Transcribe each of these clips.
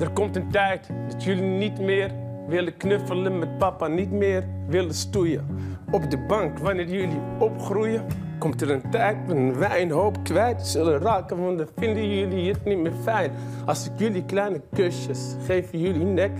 Er komt een tijd dat jullie niet meer willen knuffelen met papa, niet meer willen stoeien. Op de bank, wanneer jullie opgroeien, komt er een tijd waarin wij een hoop kwijt zullen raken, want dan vinden jullie het niet meer fijn. Als ik jullie kleine kusjes geef jullie nek,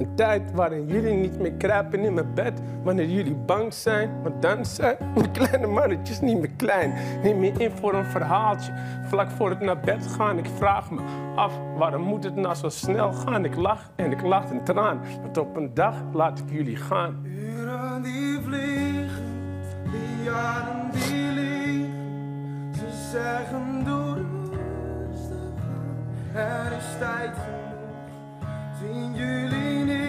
een tijd waarin jullie niet meer kruipen in mijn bed wanneer jullie bang zijn. Want dan zijn mijn kleine mannetjes niet meer klein. Niet meer in voor een verhaaltje. Vlak voor het naar bed gaan. Ik vraag me af, waarom moet het nou zo snel gaan? Ik lach en ik lach een traan. Want op een dag laat ik jullie gaan. Uren die vliegen, die jaren die liegen. Ze zeggen doe rustig aan. Er is tijd genoeg. Zien jullie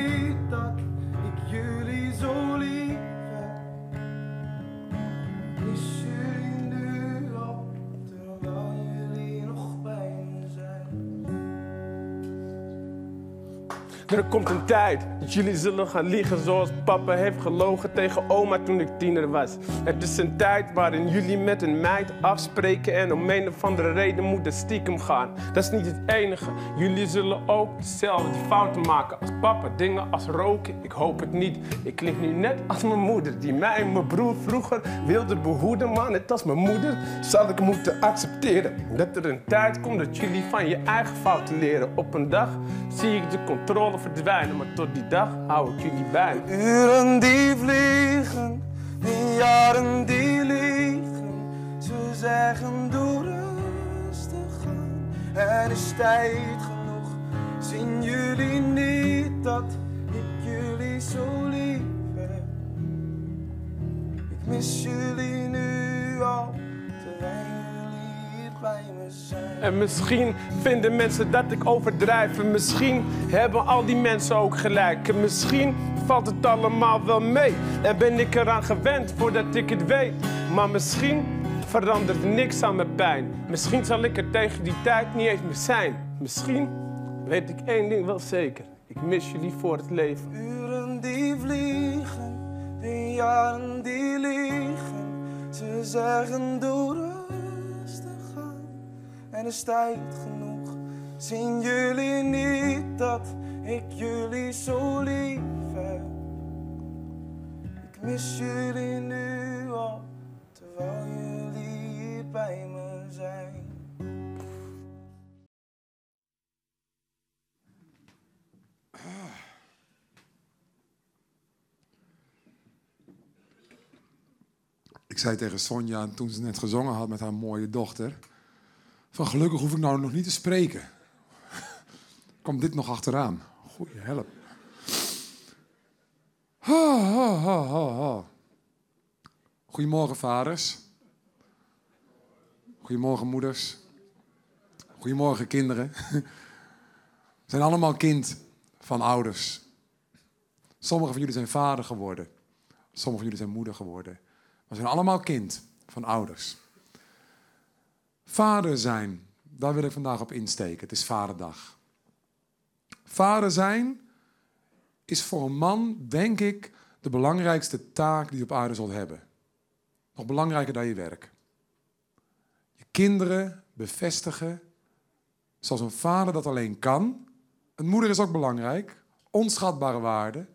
Er komt een tijd dat jullie zullen gaan liegen zoals papa heeft gelogen tegen oma toen ik tiener was. Het is een tijd waarin jullie met een meid afspreken en om een of andere reden moeten stiekem gaan. Dat is niet het enige. Jullie zullen ook dezelfde fouten maken als papa. Dingen als roken, ik hoop het niet. Ik klink nu net als mijn moeder die mij en mijn broer vroeger wilde behoeden. Maar net als mijn moeder zal ik moeten accepteren dat er een tijd komt dat jullie van je eigen fouten leren. Op een dag zie ik de controle verdwijnen, maar tot die dag hou ik jullie bij. Uren die vliegen, die jaren die liegen. Ze zeggen doe rustig aan, er is tijd genoeg. Zien jullie niet dat ik jullie zo lief heb? Ik mis jullie nu al, terwijl jullie hier bij me. En misschien vinden mensen dat ik overdrijf. En misschien hebben al die mensen ook gelijk. En misschien valt het allemaal wel mee. En ben ik eraan gewend voordat ik het weet. Maar misschien verandert niks aan mijn pijn. Misschien zal ik er tegen die tijd niet eens meer zijn. Misschien weet ik één ding wel zeker. Ik mis jullie voor het leven. Uren die vliegen, die jaren die liegen. Ze zeggen aan, er is tijd genoeg. Zien jullie niet dat ik jullie zo lief heb? Ik mis jullie nu al, terwijl jullie hier bij me zijn. Ik zei tegen Sonja toen ze net gezongen had met haar mooie dochter: van gelukkig hoef ik nou nog niet te spreken. Komt dit nog achteraan? Goeie help. Goedemorgen vaders. Goedemorgen moeders. Goedemorgen kinderen. We zijn allemaal kind van ouders. Sommigen van jullie zijn vader geworden. Sommigen van jullie zijn moeder geworden. We zijn allemaal kind van ouders. Vader zijn, daar wil ik vandaag op insteken. Het is Vaderdag. Vader zijn is voor een man, denk ik, de belangrijkste taak die je op aarde zult hebben. Nog belangrijker dan je werk. Je kinderen bevestigen zoals een vader dat alleen kan. Een moeder is ook belangrijk, onschatbare waarde.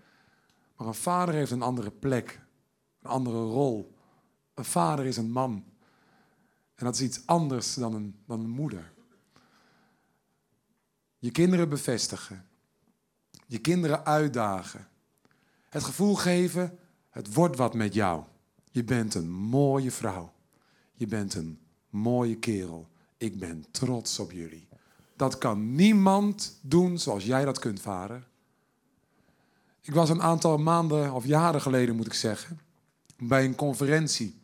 Maar een vader heeft een andere plek, een andere rol. Een vader is een man. En dat is iets anders dan een, dan een moeder. Je kinderen bevestigen. Je kinderen uitdagen. Het gevoel geven, het wordt wat met jou. Je bent een mooie vrouw. Je bent een mooie kerel. Ik ben trots op jullie. Dat kan niemand doen zoals jij dat kunt, vader. Ik was een aantal maanden of jaren geleden, moet ik zeggen, bij een conferentie.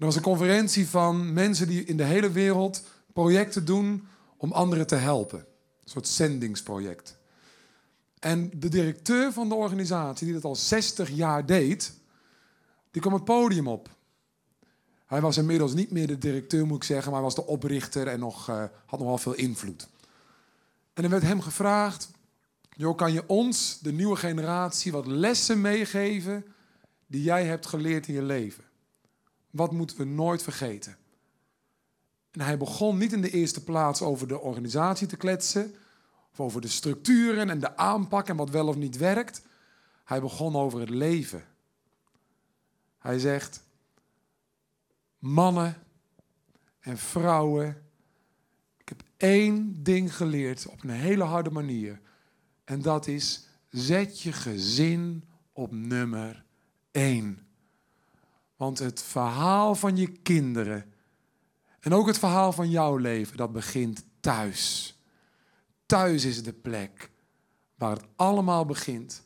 Er was een conferentie van mensen die in de hele wereld projecten doen om anderen te helpen. Een soort zendingsproject. En de directeur van de organisatie, die dat al 60 jaar deed, die kwam het podium op. Hij was inmiddels niet meer de directeur, moet ik zeggen, maar hij was de oprichter en nog, uh, had nogal veel invloed. En er werd hem gevraagd: Joh, kan je ons, de nieuwe generatie, wat lessen meegeven die jij hebt geleerd in je leven? Wat moeten we nooit vergeten? En hij begon niet in de eerste plaats over de organisatie te kletsen of over de structuren en de aanpak en wat wel of niet werkt. Hij begon over het leven. Hij zegt: Mannen en vrouwen, ik heb één ding geleerd op een hele harde manier. En dat is: zet je gezin op nummer één. Want het verhaal van je kinderen en ook het verhaal van jouw leven, dat begint thuis. Thuis is de plek waar het allemaal begint.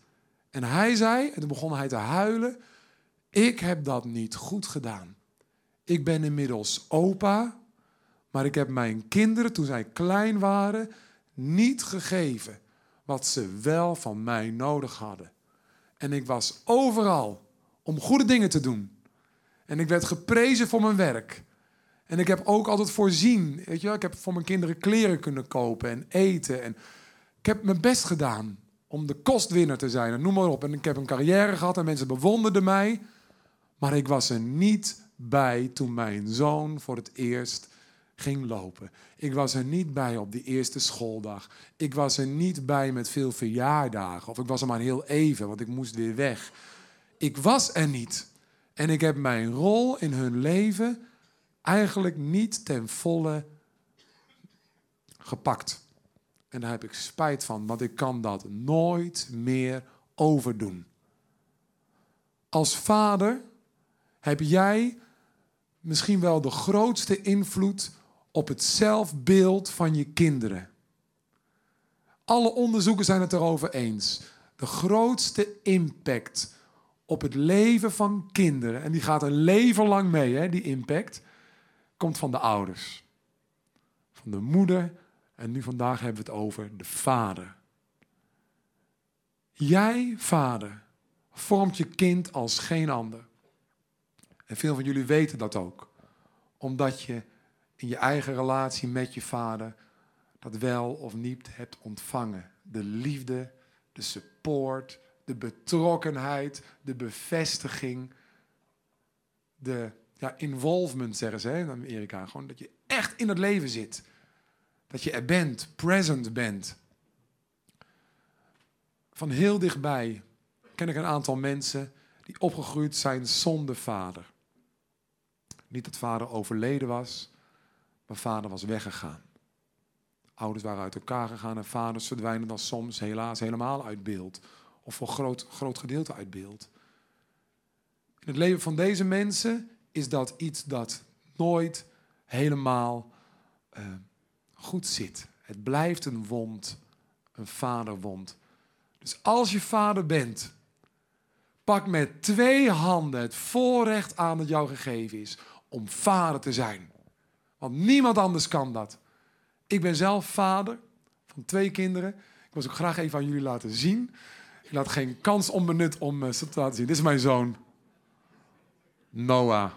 En hij zei, en toen begon hij te huilen, ik heb dat niet goed gedaan. Ik ben inmiddels opa, maar ik heb mijn kinderen toen zij klein waren niet gegeven wat ze wel van mij nodig hadden. En ik was overal om goede dingen te doen. En ik werd geprezen voor mijn werk. En ik heb ook altijd voorzien. Weet je wel? Ik heb voor mijn kinderen kleren kunnen kopen en eten. En ik heb mijn best gedaan om de kostwinner te zijn. En noem maar op. En ik heb een carrière gehad en mensen bewonderden mij. Maar ik was er niet bij toen mijn zoon voor het eerst ging lopen. Ik was er niet bij op die eerste schooldag. Ik was er niet bij met veel verjaardagen. Of ik was er maar heel even, want ik moest weer weg. Ik was er niet. En ik heb mijn rol in hun leven eigenlijk niet ten volle gepakt. En daar heb ik spijt van, want ik kan dat nooit meer overdoen. Als vader heb jij misschien wel de grootste invloed op het zelfbeeld van je kinderen. Alle onderzoeken zijn het erover eens. De grootste impact op het leven van kinderen, en die gaat een leven lang mee, hè, die impact, komt van de ouders. Van de moeder en nu vandaag hebben we het over de vader. Jij, vader, vormt je kind als geen ander. En veel van jullie weten dat ook. Omdat je in je eigen relatie met je vader dat wel of niet hebt ontvangen. De liefde, de support, de betrokkenheid, de bevestiging, de ja, involvement zeggen ze in Amerika. Gewoon dat je echt in het leven zit. Dat je er bent, present bent. Van heel dichtbij ken ik een aantal mensen die opgegroeid zijn zonder vader. Niet dat vader overleden was, maar vader was weggegaan. Ouders waren uit elkaar gegaan en vaders verdwijnen dan soms helaas helemaal uit beeld. Of voor een groot, groot gedeelte uit beeld. In het leven van deze mensen is dat iets dat nooit helemaal uh, goed zit. Het blijft een wond, een vaderwond. Dus als je vader bent, pak met twee handen het voorrecht aan dat jou gegeven is om vader te zijn. Want niemand anders kan dat. Ik ben zelf vader van twee kinderen. Ik ze ook graag even aan jullie laten zien. Ik laat geen kans onbenut om uh, ze te laten zien. Dit is mijn zoon, Noah.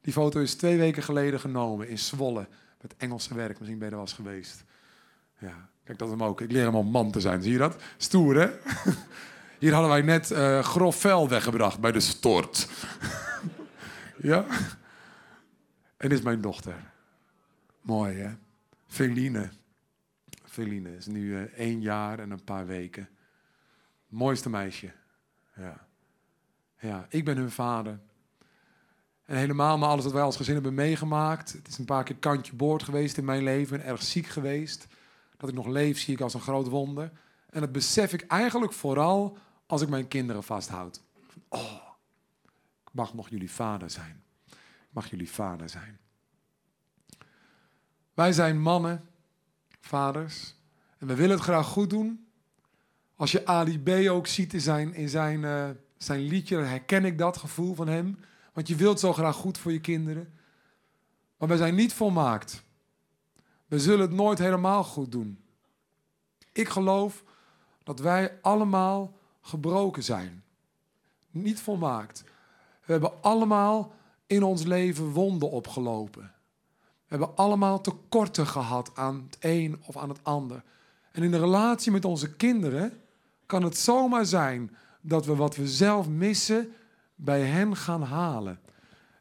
Die foto is twee weken geleden genomen in Zwolle. Met Engelse werk. Misschien ben je er wel eens geweest. Ja, kijk dat hem ook. Ik leer hem om man te zijn. Zie je dat? Stoer, hè? Hier hadden wij net uh, grof vel weggebracht bij de stort. ja? En dit is mijn dochter. Mooi, hè? Feline. Feline is nu uh, één jaar en een paar weken. Mooiste meisje. Ja. Ja, ik ben hun vader. En helemaal maar alles wat wij als gezin hebben meegemaakt. Het is een paar keer kantje boord geweest in mijn leven. Erg ziek geweest. Dat ik nog leef zie ik als een groot wonder. En dat besef ik eigenlijk vooral als ik mijn kinderen vasthoud. Oh, ik mag nog jullie vader zijn. Ik mag jullie vader zijn. Wij zijn mannen, vaders. En we willen het graag goed doen. Als je Ali B ook ziet in zijn, in zijn, uh, zijn liedje, dan herken ik dat gevoel van hem. Want je wilt zo graag goed voor je kinderen. Maar wij zijn niet volmaakt. We zullen het nooit helemaal goed doen. Ik geloof dat wij allemaal gebroken zijn. Niet volmaakt. We hebben allemaal in ons leven wonden opgelopen. We hebben allemaal tekorten gehad aan het een of aan het ander. En in de relatie met onze kinderen kan het zomaar zijn dat we wat we zelf missen, bij hen gaan halen.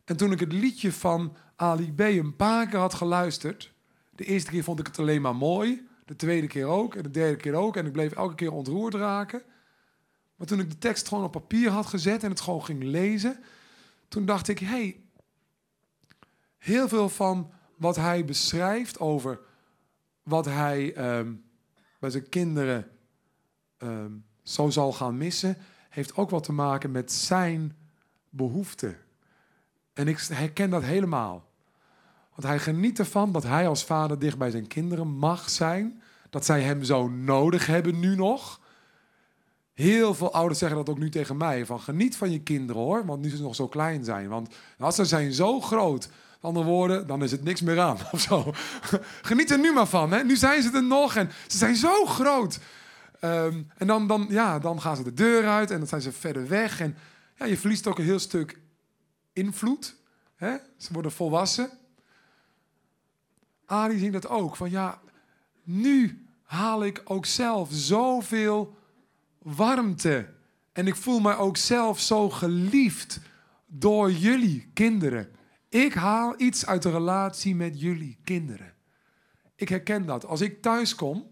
En toen ik het liedje van Ali B een paar keer had geluisterd, de eerste keer vond ik het alleen maar mooi. De tweede keer ook en de derde keer ook. En ik bleef elke keer ontroerd raken. Maar toen ik de tekst gewoon op papier had gezet en het gewoon ging lezen, toen dacht ik, hey, heel veel van wat hij beschrijft over wat hij ehm, bij zijn kinderen ehm, zo zal gaan missen, heeft ook wat te maken met zijn behoeften. En ik herken dat helemaal. Want hij geniet ervan dat hij als vader dicht bij zijn kinderen mag zijn. Dat zij hem zo nodig hebben nu nog. Heel veel ouders zeggen dat ook nu tegen mij. Van geniet van je kinderen hoor, want nu ze nog zo klein zijn. Want als ze zijn zo groot, andere woorden, dan is het niks meer aan. Of zo. Geniet er nu maar van. Hè? Nu zijn ze er nog en ze zijn zo groot. Ehm, en dan, dan, ja, dan gaan ze de deur uit en dan zijn ze verder weg. En ja, je verliest ook een heel stuk invloed. Hè? Ze worden volwassen. Arie zingt dat ook. Van ja, nu haal ik ook zelf zoveel warmte. En ik voel mij ook zelf zo geliefd door jullie kinderen. Ik haal iets uit de relatie met jullie kinderen. Ik herken dat. Als ik thuis kom,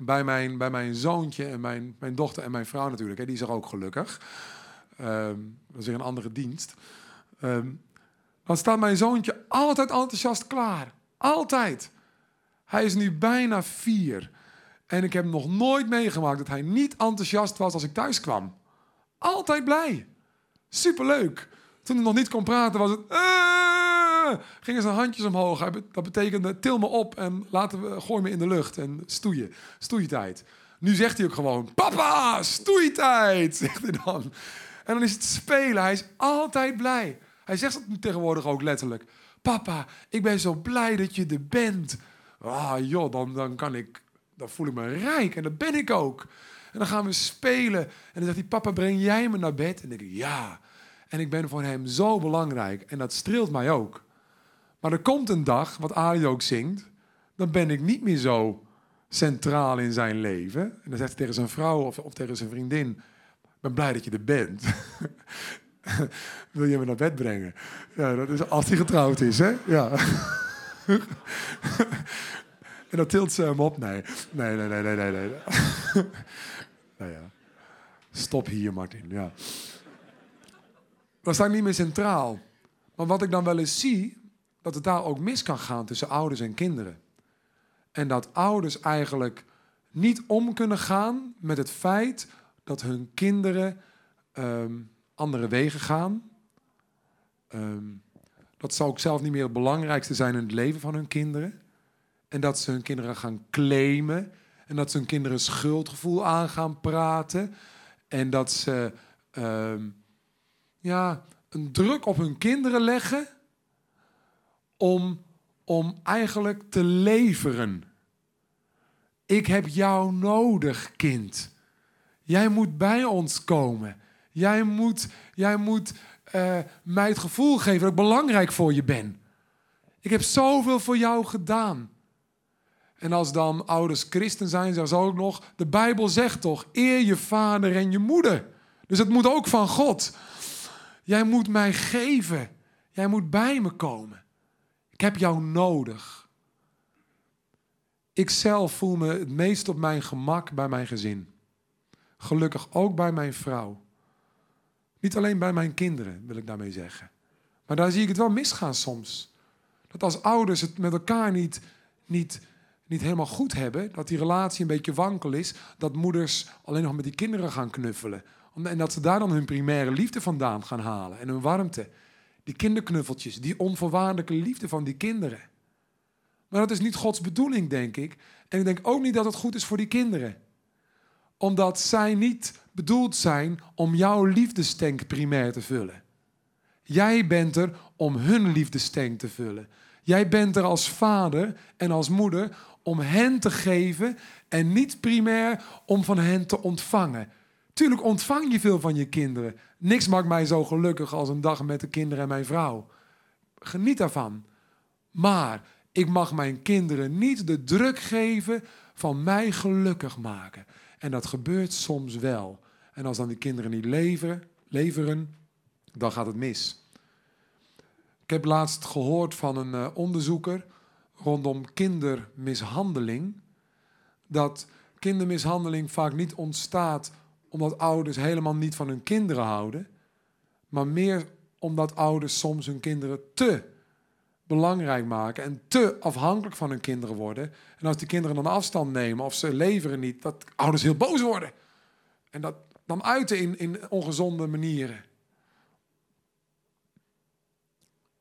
bij mijn, bij mijn zoontje en mijn, mijn dochter en mijn vrouw natuurlijk, hè, die is er ook gelukkig. Um, dat is weer een andere dienst. Ehm, dan staat mijn zoontje altijd enthousiast klaar. Altijd. Hij is nu bijna vier. En ik heb nog nooit meegemaakt dat hij niet enthousiast was als ik thuis kwam. Altijd blij. Superleuk. Toen hij nog niet kon praten, was het. Uh, gingen zijn handjes omhoog. Dat betekende til me op en laten we, gooi me in de lucht en stoeien. Stoeitijd. Nu zegt hij ook gewoon: Papa, stoeitijd, zegt hij dan. En dan is het spelen. Hij is altijd blij. Hij zegt het tegenwoordig ook letterlijk. Papa, ik ben zo blij dat je er bent. Ah, joh, dan, dan kan ik, dan voel ik me rijk en dat ben ik ook. En dan gaan we spelen. En dan zegt hij, papa, breng jij me naar bed? En dan denk ik, ja. En ik ben voor hem zo belangrijk. En dat streelt mij ook. Maar er komt een dag, wat Ali ook zingt, dan ben ik niet meer zo centraal in zijn leven. En dan zegt hij tegen zijn vrouw of, tegen zijn vriendin, ik ben blij dat je er bent. Wil je me naar bed brengen? Ja, dat is als hij getrouwd is, hè? Ja. en dan tilt ze hem op. Nee, nee, nee, nee, nee, nee. nee. nou ja. Stop hier, Martin. Ja. Dan sta ik niet meer centraal. Maar wat ik dan wel eens zie, dat het daar ook mis kan gaan tussen ouders en kinderen. En dat ouders eigenlijk niet om kunnen gaan met het feit dat hun kinderen um, andere wegen gaan. Um, dat zou ook zelf niet meer het belangrijkste zijn in het leven van hun kinderen. En dat ze hun kinderen gaan claimen. En dat ze hun kinderen schuldgevoel aan gaan praten. En dat ze um, ja, een druk op hun kinderen leggen om, om eigenlijk te leveren. Ik heb jou nodig, kind. Jij moet bij ons komen. Jij moet, jij moet uh, mij het gevoel geven dat ik belangrijk voor je ben. Ik heb zoveel voor jou gedaan. En als dan ouders christen zijn, zeggen ze ook nog: de Bijbel zegt toch: eer je vader en je moeder. Dus het moet ook van God. Jij moet mij geven. Jij moet bij me komen. Ik heb jou nodig. Ik zelf voel me het meest op mijn gemak bij mijn gezin. Gelukkig ook bij mijn vrouw. Niet alleen bij mijn kinderen, wil ik daarmee zeggen. Maar daar zie ik het wel misgaan soms. Dat als ouders het met elkaar niet, niet, niet helemaal goed hebben, dat die relatie een beetje wankel is, dat moeders alleen nog met die kinderen gaan knuffelen. En dat ze daar dan hun primaire liefde vandaan gaan halen en hun warmte. Die kinderknuffeltjes, die onvoorwaardelijke liefde van die kinderen. Maar dat is niet Gods bedoeling, denk ik. En ik denk ook niet dat het goed is voor die kinderen. Omdat zij niet bedoeld zijn om jouw liefdestank primair te vullen. Jij bent er om hun liefdestank te vullen. Jij bent er als vader en als moeder om hen te geven en niet primair om van hen te ontvangen. Tuurlijk ontvang je veel van je kinderen. Niks maakt mij zo gelukkig als een dag met de kinderen en mijn vrouw. Geniet daarvan. Maar ik mag mijn kinderen niet de druk geven van mij gelukkig maken. En dat gebeurt soms wel. En als dan die kinderen niet leveren, leveren dan gaat het mis. Ik heb laatst gehoord van een uh, onderzoeker rondom kindermishandeling. dat kindermishandeling vaak niet ontstaat omdat ouders helemaal niet van hun kinderen houden, maar meer omdat ouders soms hun kinderen te belangrijk maken en te afhankelijk van hun kinderen worden. En als die kinderen dan afstand nemen of ze leveren niet, dat ouders heel boos worden. En dat dan uiten in, in ongezonde manieren.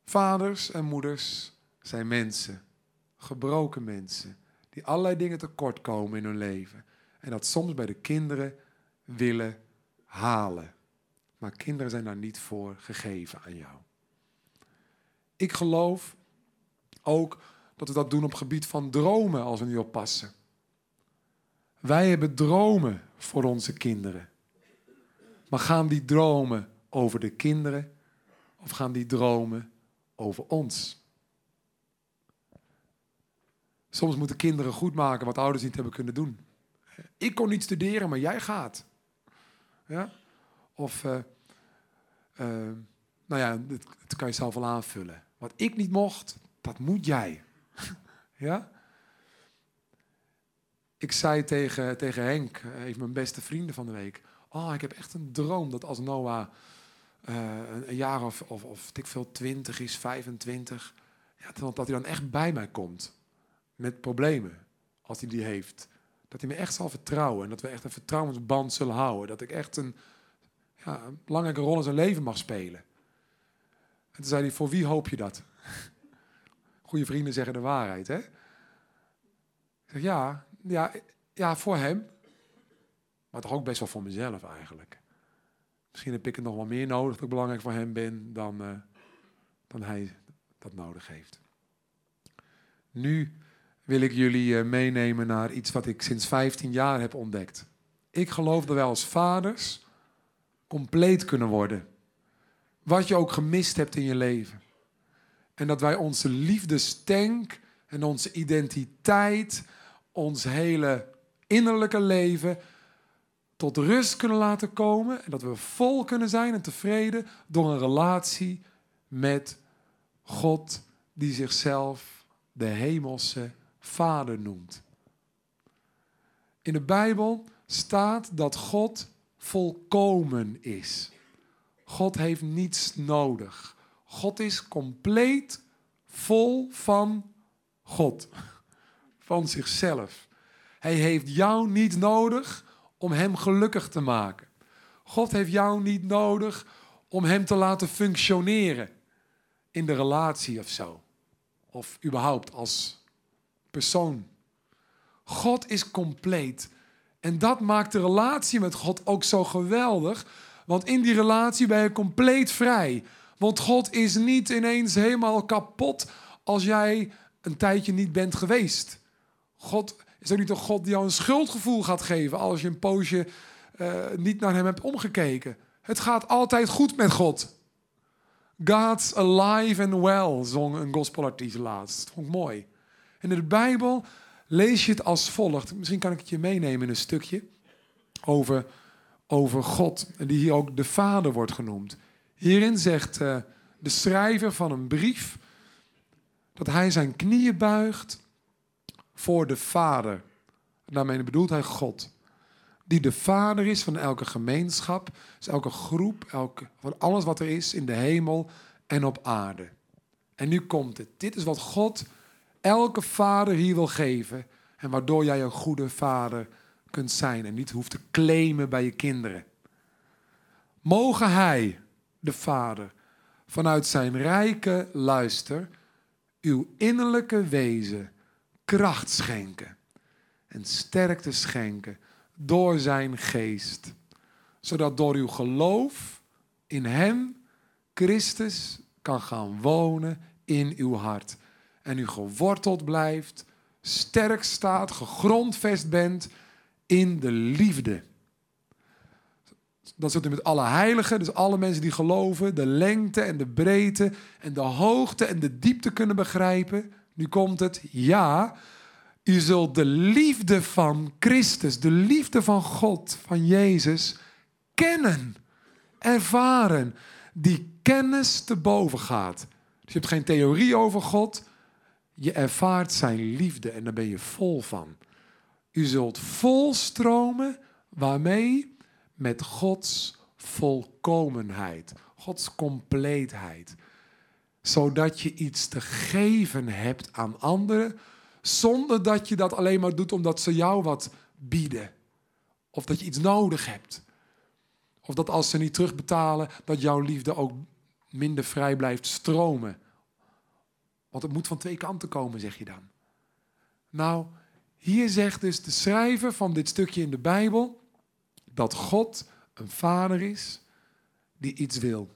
Vaders en moeders zijn mensen, gebroken mensen, die allerlei dingen tekort komen in hun leven. En dat soms bij de kinderen willen halen. Maar kinderen zijn daar niet voor gegeven aan jou. Ik geloof ook dat we dat doen op gebied van dromen als we nu oppassen. Wij hebben dromen voor onze kinderen. Maar gaan die dromen over de kinderen of gaan die dromen over ons? Soms moeten kinderen goed maken wat ouders niet hebben kunnen doen. Ik kon niet studeren, maar jij gaat. Ja? Of, uh, uh, nou ja, dat, kan je zelf wel aanvullen. Wat ik niet mocht, dat moet jij. ja? Ik zei tegen, tegen Henk, eh, een van mijn beste vrienden van de week... Oh, ik heb echt een droom dat als Noah een jaar of, of, of ik veel, 20 is, 25... Ja, dat hij dan echt bij mij komt. Met problemen, als hij die heeft. Dat hij me echt zal vertrouwen. En dat we echt een vertrouwensband zullen houden. Dat ik echt een, ja, belangrijke rol in zijn leven mag spelen. En toen zei hij, voor wie hoop je dat? Goede vrienden zeggen de waarheid, hè? Ik zeg, ja, ja, ja, voor hem. Maar toch ook best wel voor mezelf eigenlijk. Misschien heb ik het nog wel meer nodig dat ik belangrijk voor hem ben dan, uh, dan hij dat nodig heeft. Nu wil ik jullie uh, meenemen naar iets wat ik sinds 15 jaar heb ontdekt. Ik geloof dat wij als vaders compleet kunnen worden. Wat je ook gemist hebt in je leven. En dat wij onze liefdestank en onze identiteit, ons hele innerlijke leven tot rust kunnen laten komen. En dat we vol kunnen zijn en tevreden door een relatie met God die zichzelf de hemelse Vader noemt. In de Bijbel staat dat God volkomen is. God heeft niets nodig. God is compleet vol van God, van zichzelf. Hij heeft jou niet nodig om hem gelukkig te maken. God heeft jou niet nodig om hem te laten functioneren in de relatie of zo. Of überhaupt als persoon. God is compleet. En dat maakt de relatie met God ook zo geweldig. Want in die relatie ben je compleet vrij. Want God is niet ineens helemaal kapot als jij een tijdje niet bent geweest. God is ook niet een God die jou een schuldgevoel gaat geven als je een poosje uh, niet naar hem hebt omgekeken. Het gaat altijd goed met God. God's alive and well, zong een gospelartiest laatst. Vond ik mooi. En in de Bijbel lees je het als volgt. Misschien kan ik het je meenemen in een stukje over, over God, die hier ook de Vader wordt genoemd. Hierin zegt uh, de schrijver van een brief dat hij zijn knieën buigt voor de Vader. Daarmee bedoelt hij God. Die de Vader is van elke gemeenschap, dus elke groep, van alles wat er is in de hemel en op aarde. En nu komt het. Dit is wat God elke vader hier wil geven. En waardoor jij een goede vader kunt zijn en niet hoeft te claimen bij je kinderen. Mogen Hij, de Vader, vanuit zijn rijke luister uw innerlijke wezen kracht schenken en sterkte schenken door zijn geest, zodat door uw geloof in Hem Christus kan gaan wonen in uw hart en u geworteld blijft, sterk staat, gegrondvest bent in de liefde. Dat zult u met alle heiligen, dus alle mensen die geloven, de lengte en de breedte en de hoogte en de diepte kunnen begrijpen. Nu komt het, ja, u zult de liefde van Christus, de liefde van God, van Jezus, kennen, ervaren, die kennis te boven gaat. Dus je hebt geen theorie over God, je ervaart zijn liefde en daar ben je vol van. U zult volstromen waarmee? Met Gods volkomenheid, Gods compleetheid. Zodat je iets te geven hebt aan anderen, zonder dat je dat alleen maar doet omdat ze jou wat bieden. Of dat je iets nodig hebt. Of dat als ze niet terugbetalen, dat jouw liefde ook minder vrij blijft stromen. Want het moet van twee kanten komen, zeg je dan. Nou, hier zegt dus de schrijver van dit stukje in de Bijbel dat God een vader is die iets wil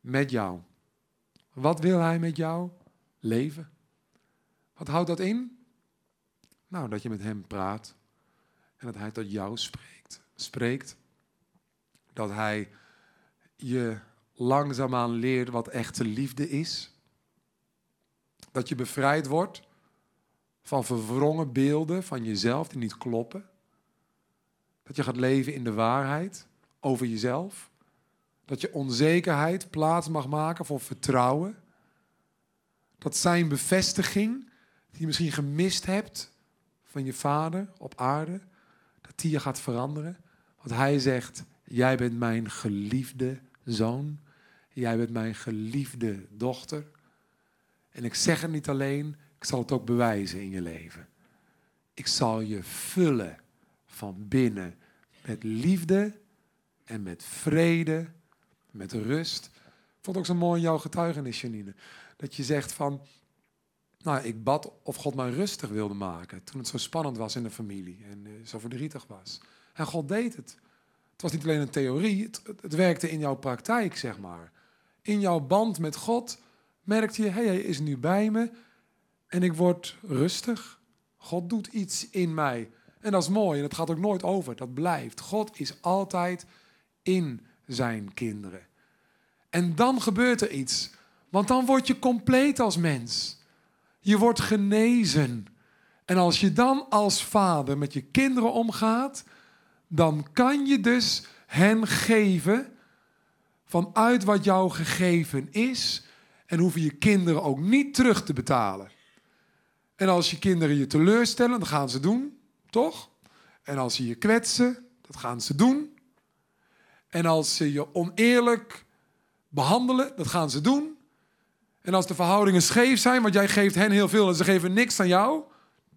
met jou. Wat wil hij met jou? Leven. Wat houdt dat in? Nou, dat je met hem praat en dat hij tot jou spreekt. Spreekt. Dat hij je langzaamaan leert wat echte liefde is. Dat je bevrijd wordt van verwrongen beelden van jezelf die niet kloppen. Dat je gaat leven in de waarheid over jezelf. Dat je onzekerheid plaats mag maken voor vertrouwen. Dat zijn bevestiging, die je misschien gemist hebt van je vader op aarde, dat die je gaat veranderen. Want hij zegt, jij bent mijn geliefde zoon. Jij bent mijn geliefde dochter. En ik zeg het niet alleen, ik zal het ook bewijzen in je leven. Ik zal je vullen van binnen met liefde en met vrede, met rust. Ik vond ook zo mooi jouw getuigenis, Janine. Dat je zegt van, nou, ik bad of God mij rustig wilde maken. Toen het zo spannend was in de familie en uh, zo verdrietig was. En God deed het. Het was niet alleen een theorie, het, het, werkte in jouw praktijk, zeg maar. In jouw band met God merkte je, hey, hij is nu bij me en ik word rustig. God doet iets in mij. En dat is mooi en dat gaat ook nooit over. Dat blijft. God is altijd in zijn kinderen. En dan gebeurt er iets. Want dan word je compleet als mens. Je wordt genezen. En als je dan als vader met je kinderen omgaat, dan kan je dus hen geven vanuit wat jou gegeven is. En hoeven je kinderen ook niet terug te betalen. En als je kinderen je teleurstellen, dan gaan ze doen, toch? En als ze je kwetsen, dat gaan ze doen. En als ze je oneerlijk behandelen, dat gaan ze doen. En als de verhoudingen scheef zijn, want jij geeft hen heel veel en ze geven niks aan jou,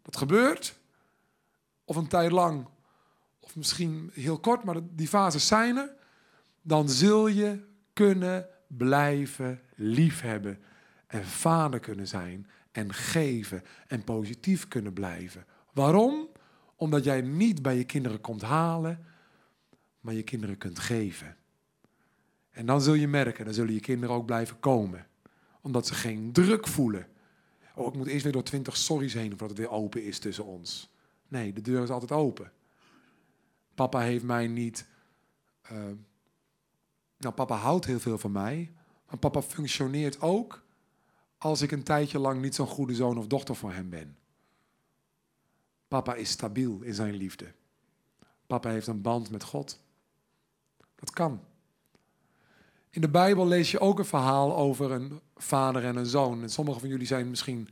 dat gebeurt. Of een tijd lang, of misschien heel kort, maar die fases zijn er. Dan zul je kunnen blijven liefhebben en vader kunnen zijn en geven en positief kunnen blijven. Waarom? Omdat jij niet bij je kinderen komt halen, maar je kinderen kunt geven. En dan zul je merken, dan zullen je kinderen ook blijven komen. Omdat ze geen druk voelen. Oh, ik moet eerst weer door twintig sorry's heen voordat het weer open is tussen ons. Nee, de deur is altijd open. Papa heeft mij niet. Uh, nou, papa houdt heel veel van mij. Maar papa functioneert ook als ik een tijdje lang niet zo'n goede zoon of dochter voor hem ben. Papa is stabiel in zijn liefde. Papa heeft een band met God. Dat kan. In de Bijbel lees je ook een verhaal over een vader en een zoon. En van jullie zijn misschien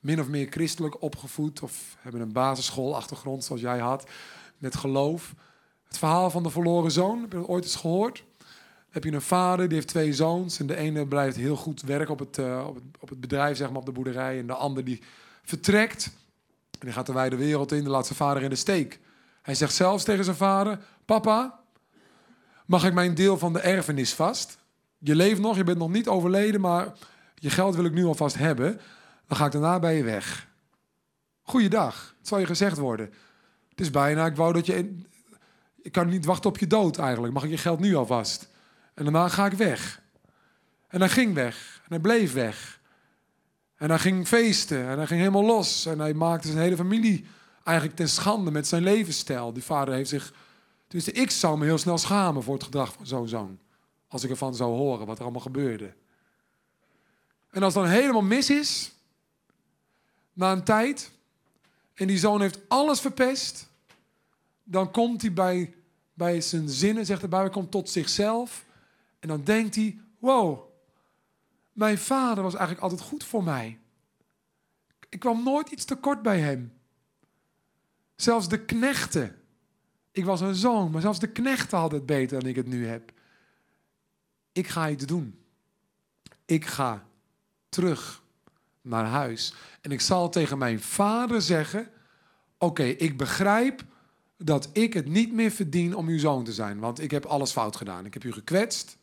min of meer christelijk opgevoed of hebben een basisschoolachtergrond zoals jij had met geloof. Het verhaal van de verloren zoon, heb je dat ooit eens gehoord? Heb je een vader die heeft twee zoons en de ene blijft heel goed werken op het, uh, op het, op het bedrijf, zeg maar, op de boerderij. En de ander die vertrekt en die gaat de wijde wereld in, de laat zijn vader in de steek. Hij zegt zelfs tegen zijn vader, papa, mag ik mijn deel van de erfenis vast? Je leeft nog, je bent nog niet overleden, maar je geld wil ik nu alvast hebben. Dan ga ik daarna bij je weg. Goeiedag, het zal je gezegd worden. Het is bijna, ik wou dat je... Ik kan niet wachten op je dood eigenlijk. Mag ik je geld nu alvast? En daarna ga ik weg. En hij ging weg. En hij bleef weg. En hij ging feesten. En hij ging helemaal los. En hij maakte zijn hele familie eigenlijk ten schande met zijn levensstijl. Die vader heeft zich... Dus ik zou me heel snel schamen voor het gedrag van zo'n zoon. Als ik ervan zou horen wat er allemaal gebeurde. En als het dan helemaal mis is, na een tijd, en die zoon heeft alles verpest, dan komt hij bij, bij zijn zinnen, zegt de Bijbel, komt tot zichzelf. En dan denkt hij, wow, mijn vader was eigenlijk altijd goed voor mij. Ik kwam nooit iets tekort bij hem. Zelfs de knechten. Ik was een zoon, maar zelfs de knechten hadden het beter dan ik het nu heb. Ik ga iets doen. Ik ga terug naar huis. En ik zal tegen mijn vader zeggen: Oké, ik begrijp dat ik het niet meer verdien om uw zoon te zijn, want ik heb alles fout gedaan. Ik heb u gekwetst.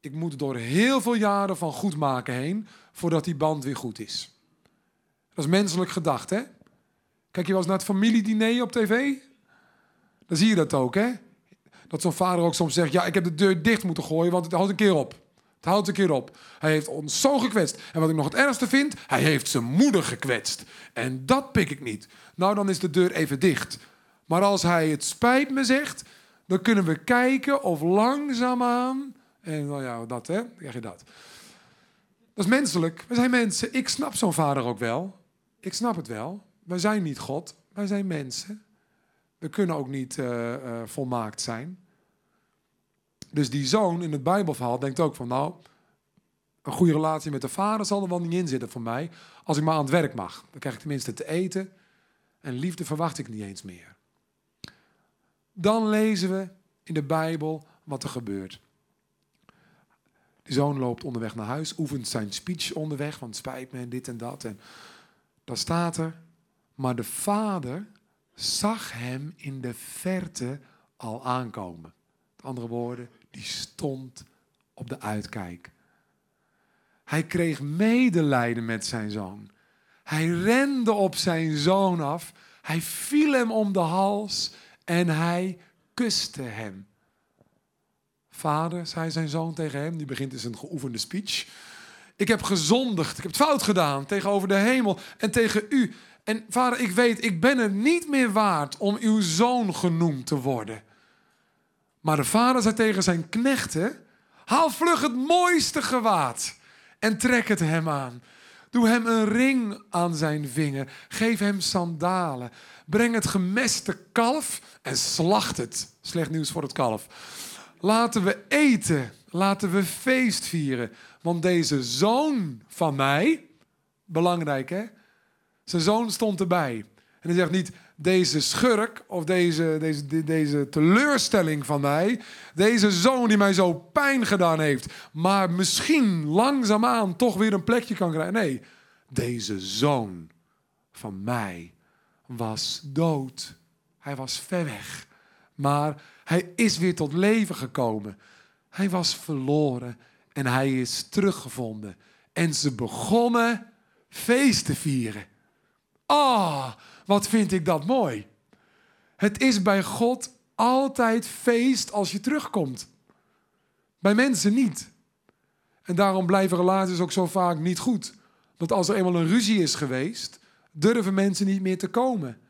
Ik moet door heel veel jaren van goed maken heen voordat die band weer goed is. Dat is menselijk gedacht, hè? Kijk je wel eens naar het familiediner op tv? Dan zie je dat ook, hè? Dat zo'n vader ook soms zegt: Ja, ik heb de deur dicht moeten gooien, want het houdt een keer op. Het houdt een keer op. Hij heeft ons zo gekwetst. En wat ik nog het ergste vind, hij heeft zijn moeder gekwetst. En dat pik ik niet. Nou, dan is de deur even dicht. Maar als hij het spijt me zegt, dan kunnen we kijken of langzaamaan. En nou ja, dat hè, krijg je dat. Dat is menselijk. We zijn mensen. Ik snap zo'n vader ook wel. Ik snap het wel. Wij zijn niet God. Wij zijn mensen. We kunnen ook niet uh, uh, volmaakt zijn. Dus die zoon in het Bijbelverhaal denkt ook van, nou, een goede relatie met de vader zal er wel niet in zitten voor mij. Als ik maar aan het werk mag. Dan krijg ik tenminste te eten. En liefde verwacht ik niet eens meer. Dan lezen we in de Bijbel wat er gebeurt. Zoon loopt onderweg naar huis, oefent zijn speech onderweg, want spijt me en dit en dat. En dan staat er, maar de vader zag hem in de verte al aankomen. Met andere woorden, die stond op de uitkijk. Hij kreeg medelijden met zijn zoon. Hij rende op zijn zoon af. Hij viel hem om de hals en hij kuste hem. Vader, zei zijn zoon tegen hem, die begint in zijn geoefende speech. Ik heb gezondigd, ik heb het fout gedaan tegenover de hemel en tegen u. En vader, ik weet, ik ben het niet meer waard om uw zoon genoemd te worden. Maar de vader zei tegen zijn knechten: Haal vlug het mooiste gewaad en trek het hem aan. Doe hem een ring aan zijn vinger. Geef hem sandalen. Breng het gemeste kalf en slacht het. Slecht nieuws voor het kalf. Laten we eten. Laten we feest vieren. Want deze zoon van mij, belangrijk hè, zijn zoon stond erbij. En hij zegt niet, deze schurk of deze, deze, deze teleurstelling van mij, deze zoon die mij zo pijn gedaan heeft, maar misschien langzaamaan toch weer een plekje kan krijgen. Nee, deze zoon van mij was dood. Hij was ver weg. Maar hij is weer tot leven gekomen. Hij was verloren en hij is teruggevonden. En ze begonnen feest te vieren. Ah, wat vind ik dat mooi. Het is bij God altijd feest als je terugkomt. Bij mensen niet. En daarom blijven relaties ook zo vaak niet goed. Want als er eenmaal een ruzie is geweest, durven mensen niet meer te komen.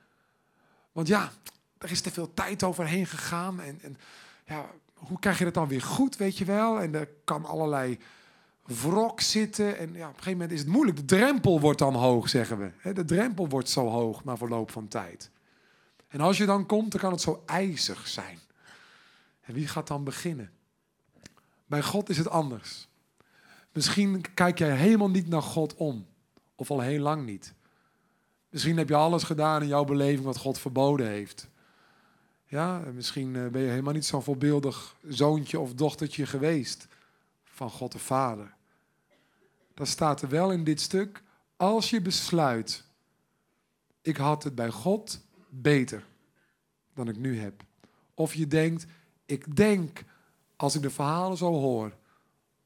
Want ja, er is te veel tijd overheen gegaan. En, en ja, hoe krijg je dat dan weer goed, weet je wel? En er kan allerlei wrok zitten. En ja, op een gegeven moment is het moeilijk. De drempel wordt dan hoog, zeggen we. De drempel wordt zo hoog na verloop van tijd. En als je dan komt, dan kan het zo ijzig zijn. En wie gaat dan beginnen? Bij God is het anders. Misschien kijk jij helemaal niet naar God om. Of al heel lang niet. Misschien heb je alles gedaan in jouw beleving wat God verboden heeft. Ja, misschien eh, ben je helemaal niet zo'n voorbeeldig zoontje of dochtertje geweest van God de Vader dan staat er wel in dit stuk, als je besluit, ik had het bij God beter dan ik nu heb. Of je denkt, ik denk, als ik de verhalen zo hoor,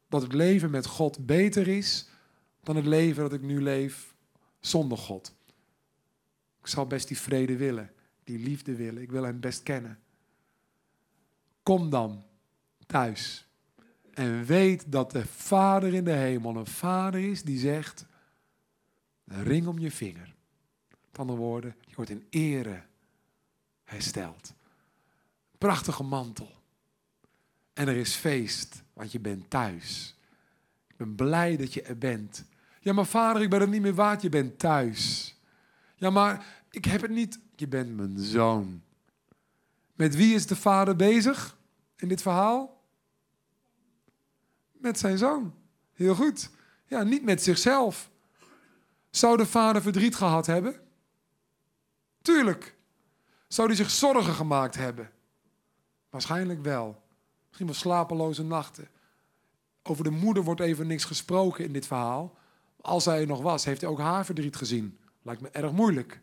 dat het leven met God beter is dan het leven dat ik nu leef zonder God. Ik zal best die vrede willen, die liefde willen, ik wil hem best kennen. Kom dan thuis en weet dat de Vader in de hemel een Vader is die zegt: ring om je vinger. Met andere woorden, je wordt in ere hersteld. Prachtige mantel. En er is feest, want je bent thuis. Ik ben blij dat je er bent. Ja, maar vader, ik ben het niet meer waard, je bent thuis. Ja, maar ik heb het niet. Je bent mijn zoon. Met wie is de vader bezig in dit verhaal? Met zijn zoon. Heel goed. Ja, niet met zichzelf. Zou de vader verdriet gehad hebben? Tuurlijk. Zou hij zich zorgen gemaakt hebben? Waarschijnlijk wel. Misschien wel slapeloze nachten. Over de moeder wordt even niks gesproken in dit verhaal. Als hij er nog was, heeft hij ook haar verdriet gezien. Lijkt me erg moeilijk.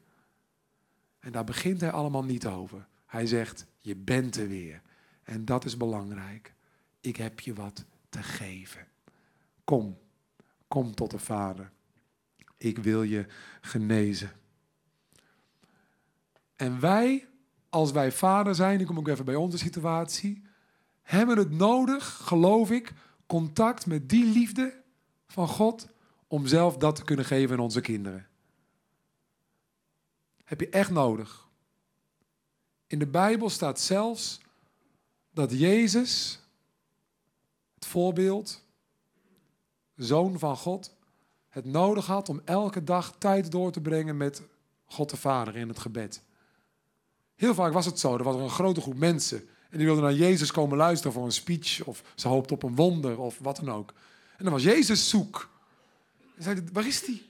En daar begint hij allemaal niet over. Hij zegt, je bent er weer. En dat is belangrijk. Ik heb je wat te geven. Kom, kom tot de Vader. Ik wil je genezen. En wij, als wij vader zijn, ik kom ook even bij onze situatie, hebben het nodig, geloof ik, contact met die liefde van God om zelf dat te kunnen geven aan onze kinderen. Heb je echt nodig. In de Bijbel staat zelfs dat Jezus, het voorbeeld, zoon van God, het nodig had om elke dag tijd door te brengen met God de Vader in het gebed. Heel vaak was het zo, er was een grote groep mensen en die wilden naar Jezus komen luisteren voor een speech of ze hoopten op een wonder of wat dan ook. En dan was Jezus zoek. En zei, waar is die?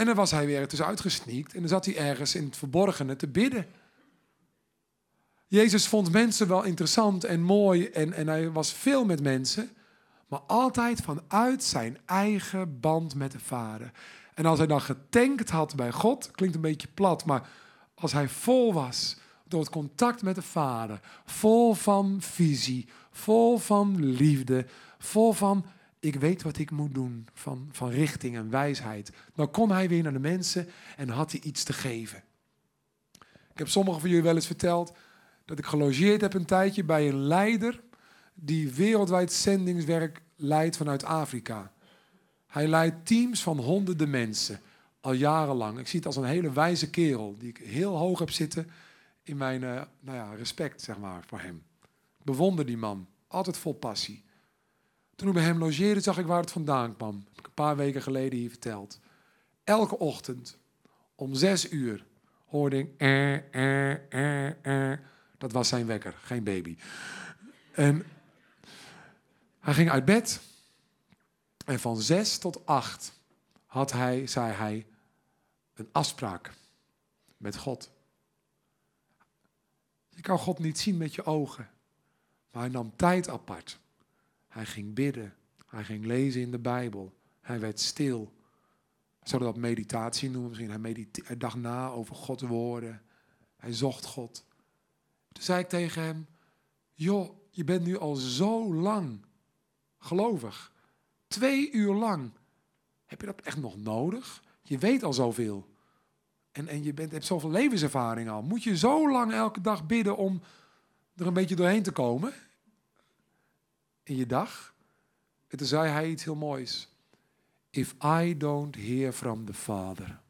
En dan was hij weer tussenuit gesneakt en dan zat hij ergens in het verborgene te bidden. Jezus vond mensen wel interessant en mooi en, en hij was veel met mensen, maar altijd vanuit zijn eigen band met de Vader. En als hij dan getankt had bij God, klinkt een beetje plat, maar als hij vol was door het contact met de Vader, vol van visie, vol van liefde, vol van ik weet wat ik moet doen, van, van richting en wijsheid, dan kon hij weer naar de mensen en had hij iets te geven. Ik heb sommigen van jullie wel eens verteld dat ik gelogeerd heb een tijdje bij een leider die wereldwijd zendingswerk leidt vanuit Afrika. Hij leidt teams van honderden mensen al jarenlang. Ik zie het als een hele wijze kerel die ik heel hoog heb zitten in mijn uh, nou ja, respect zeg maar, voor hem. Bewonder die man, altijd vol passie. Toen ik bij hem logeerde, zag ik waar het vandaan kwam. Dat heb ik een paar weken geleden hier verteld. Elke ochtend om zes uur hoorde ik... Eh, eh, eh. Dat was zijn wekker, geen baby. En hij ging uit bed. En van zes tot acht had hij, zei hij, een afspraak met God. Je kan God niet zien met je ogen. Maar hij nam tijd apart. Hij ging bidden. Hij ging lezen in de Bijbel. Hij werd stil. Zouden dat meditatie noemen misschien. Hij, medite- hij dacht na over Gods woorden. Hij zocht God. Toen zei ik tegen hem: Joh, je bent nu al zo lang gelovig. Twee uur lang. Heb je dat echt nog nodig? Je weet al zoveel. En, en je bent, hebt zoveel levenservaring al. Moet je zo lang elke dag bidden om er een beetje doorheen te komen? In je dag? En toen zei hij iets heel moois. If I don't hear from the Father.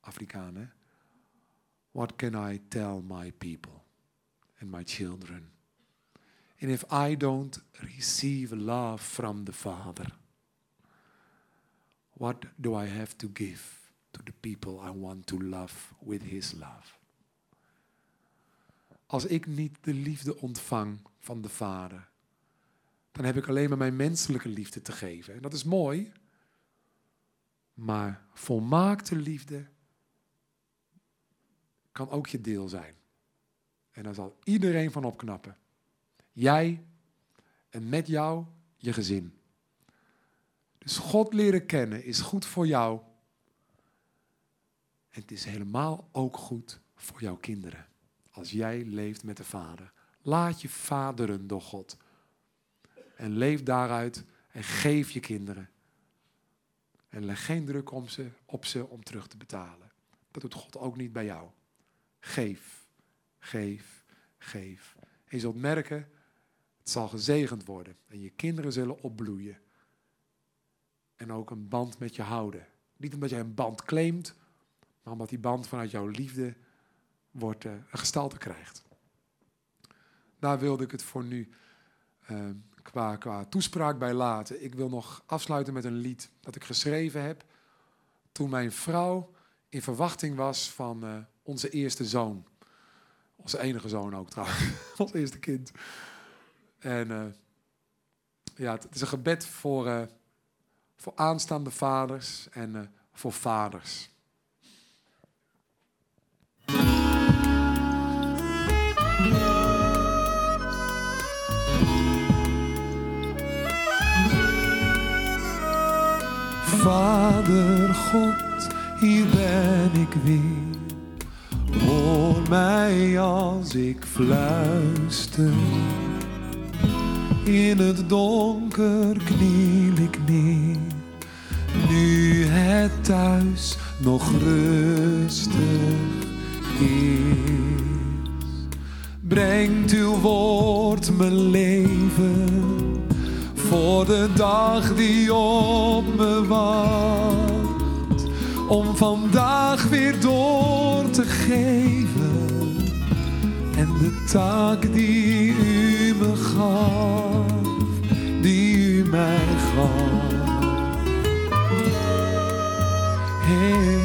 Afrikaan, hè? What can I tell my people and my children? And if I don't receive love from the Father, what do I have to give to the people I want to love with His love? Als ik niet de liefde ontvang van de Vader, dan heb ik alleen maar mijn menselijke liefde te geven. En dat is mooi, maar volmaakte liefde kan ook je deel zijn. En daar zal iedereen van opknappen. Jij en met jou je gezin. Dus God leren kennen is goed voor jou. En het is helemaal ook goed voor jouw kinderen. Als jij leeft met de Vader. Laat je vaderen door God. En leef daaruit en geef je kinderen. En leg geen druk om ze, op ze om terug te betalen. Dat doet God ook niet bij jou. Geef, geef, geef. En je zult merken, het zal gezegend worden. En je kinderen zullen opbloeien. En ook een band met je houden. Niet omdat jij een band claimt, maar omdat die band vanuit jouw liefde wordt, uh, een gestalte krijgt. Daar wilde ik het voor nu uh, qua, qua toespraak bij laten. Ik wil nog afsluiten met een lied dat ik geschreven heb toen mijn vrouw in verwachting was van uh, onze eerste zoon. Onze enige zoon ook trouwens, ons eerste kind. En uh, ja, het is een gebed voor, uh, voor aanstaande vaders en voor vaders. God, hier ben ik weer. Hoor mij als ik fluister. In het donker kniel ik neer. Nu het thuis nog rustig is. Brengt uw woord mijn leven voor de dag die op me wacht. Om vandaag weer door te geven. En de taak die u me gaf, die u mij gaf. Hey.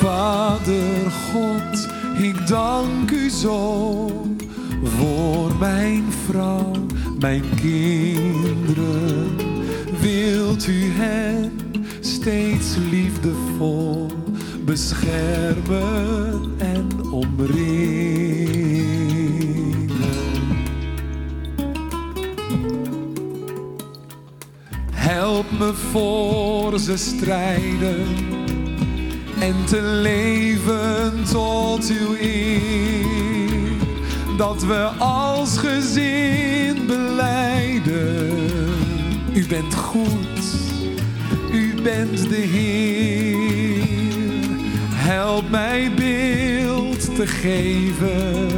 Vader God, ik dank u zo voor mijn vrouw, mijn kinderen. Wilt u hen steeds liefdevol beschermen en omringen? Help me voor ze strijden en te leven tot uw eer. Dat we als gezin beleiden. U bent goed, u bent de Heer. Help mij beeld te geven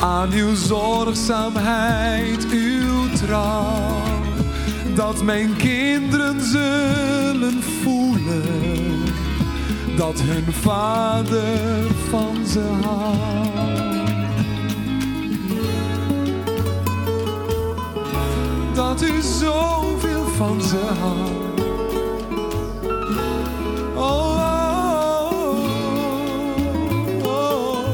aan uw zorgzaamheid, uw trouw. Dat mijn kinderen zullen voelen dat hun vader van ze houdt. Dat u zoveel van ze houdt. Oh, oh, oh.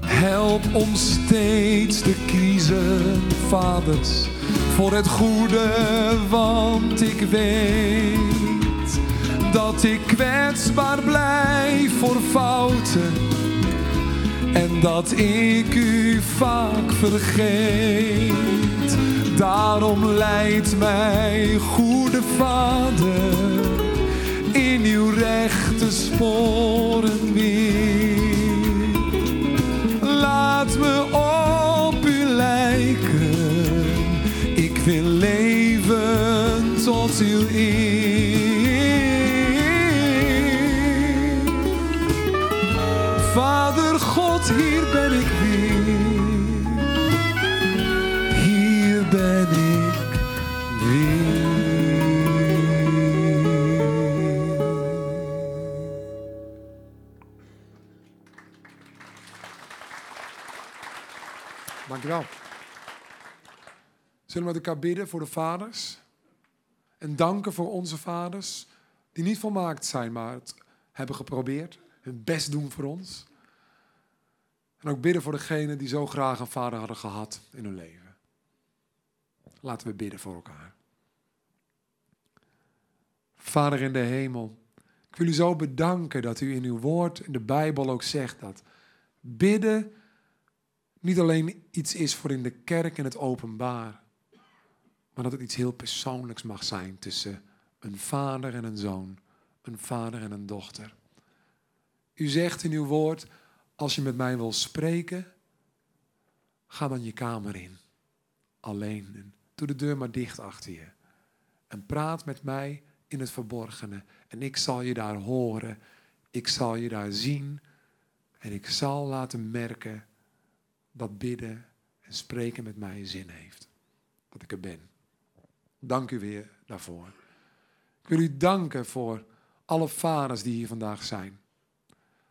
Help ons steeds te kiezen, vaders, voor het goede, want ik weet dat ik kwetsbaar blijf voor fouten en dat ik u vaak vergeet. Daarom leidt mij, goede vader, in uw rechte sporen weer. Laat me op u lijken. Ik wil leven tot uw eer. Zullen we met elkaar bidden voor de vaders? En danken voor onze vaders, die niet volmaakt zijn, maar het hebben geprobeerd, hun best doen voor ons. En ook bidden voor degenen die zo graag een vader hadden gehad in hun leven. Laten we bidden voor elkaar. Vader in de hemel, ik wil u zo bedanken dat u in uw woord, in de Bijbel ook zegt dat bidden niet alleen iets is voor in de kerk en het openbaar, maar dat het iets heel persoonlijks mag zijn tussen een vader en een zoon, een vader en een dochter. U zegt in uw woord, als je met mij wil spreken, ga dan je kamer in, alleen. En doe de deur maar dicht achter je. En praat met mij in het verborgene. En ik zal je daar horen, ik zal je daar zien en ik zal laten merken dat bidden en spreken met mij zin heeft. Dat ik er ben. Dank u weer daarvoor. Ik wil u danken voor alle vaders die hier vandaag zijn.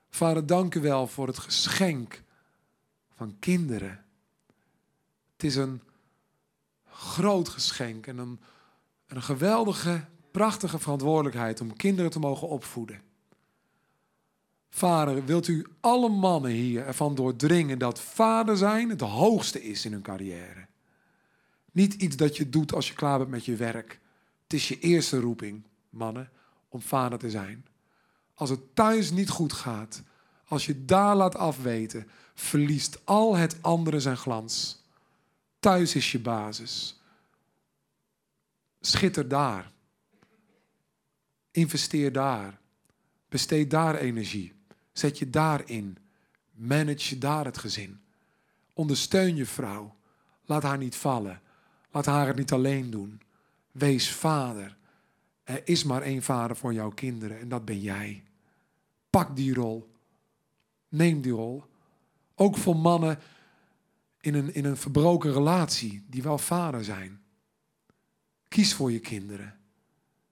Vader, dank u wel voor het geschenk van kinderen. Het is een groot geschenk en een, een geweldige, prachtige verantwoordelijkheid om kinderen te mogen opvoeden. Vader, wilt u alle mannen hier ervan doordringen dat vader zijn het hoogste is in hun carrière? Niet iets dat je doet als je klaar bent met je werk. Het is je eerste roeping, mannen, om vader te zijn. Als het thuis niet goed gaat, Als je daar laat afweten, verliest al het andere zijn glans. Thuis is je basis. Schitter daar. Investeer daar. Besteed daar energie. Zet je daarin. Manage daar het gezin. Ondersteun je vrouw. Laat haar niet vallen. Laat haar het niet alleen doen. Wees vader. Er is maar één vader voor jouw kinderen en dat ben jij. Pak die rol. Neem die rol. Ook voor mannen in een, in een verbroken relatie die wel vader zijn. Kies voor je kinderen.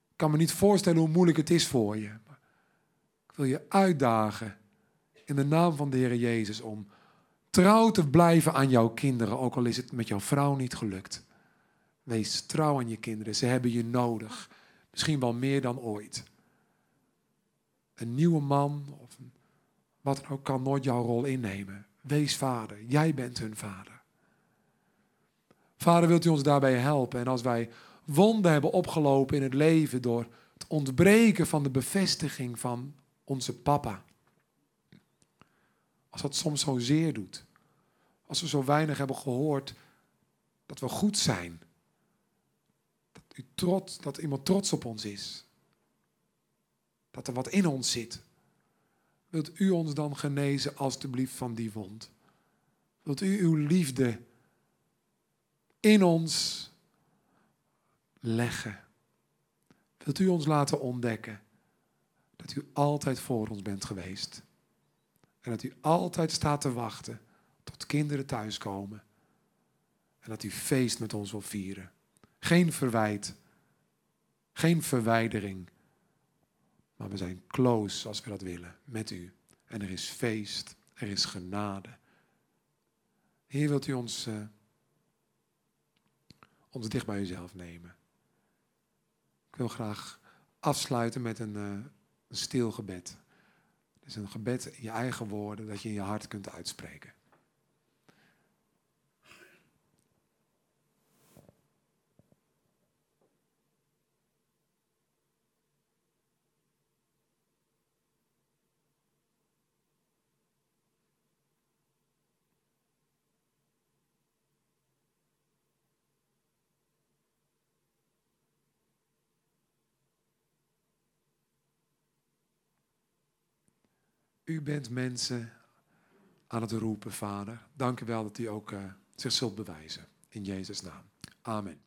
Ik kan me niet voorstellen hoe moeilijk het is voor je. Wil je uitdagen in de naam van de Heer Jezus om trouw te blijven aan jouw kinderen, ook al is het met jouw vrouw niet gelukt. Wees trouw aan je kinderen, ze hebben je nodig. Misschien wel meer dan ooit. Een nieuwe man of wat ook kan nooit jouw rol innemen. Wees vader, jij bent hun vader. Vader, wilt u ons daarbij helpen? En als wij wonden hebben opgelopen in het leven door het ontbreken van de bevestiging van onze papa. Als dat soms zo zeer doet. Als we zo weinig hebben gehoord dat we goed zijn. Dat, u trots, dat iemand trots op ons is. Dat er wat in ons zit. Wilt u ons dan genezen alstublieft van die wond? Wilt u uw liefde in ons leggen? Wilt u ons laten ontdekken dat u altijd voor ons bent geweest? En dat u altijd staat te wachten tot kinderen thuiskomen. En dat u feest met ons wil vieren. Geen verwijt, geen verwijdering. Maar we zijn close als we dat willen met u. En er is feest, er is genade. Heer, wilt u ons, uh, ons dicht bij uzelf nemen? Ik wil graag afsluiten met een, uh, een stil gebed. Dus een gebed in je eigen woorden, dat je in je hart kunt uitspreken. U bent mensen aan het roepen, Vader. Dank u wel dat u ook uh, zich zult bewijzen. In Jezus' naam. Amen.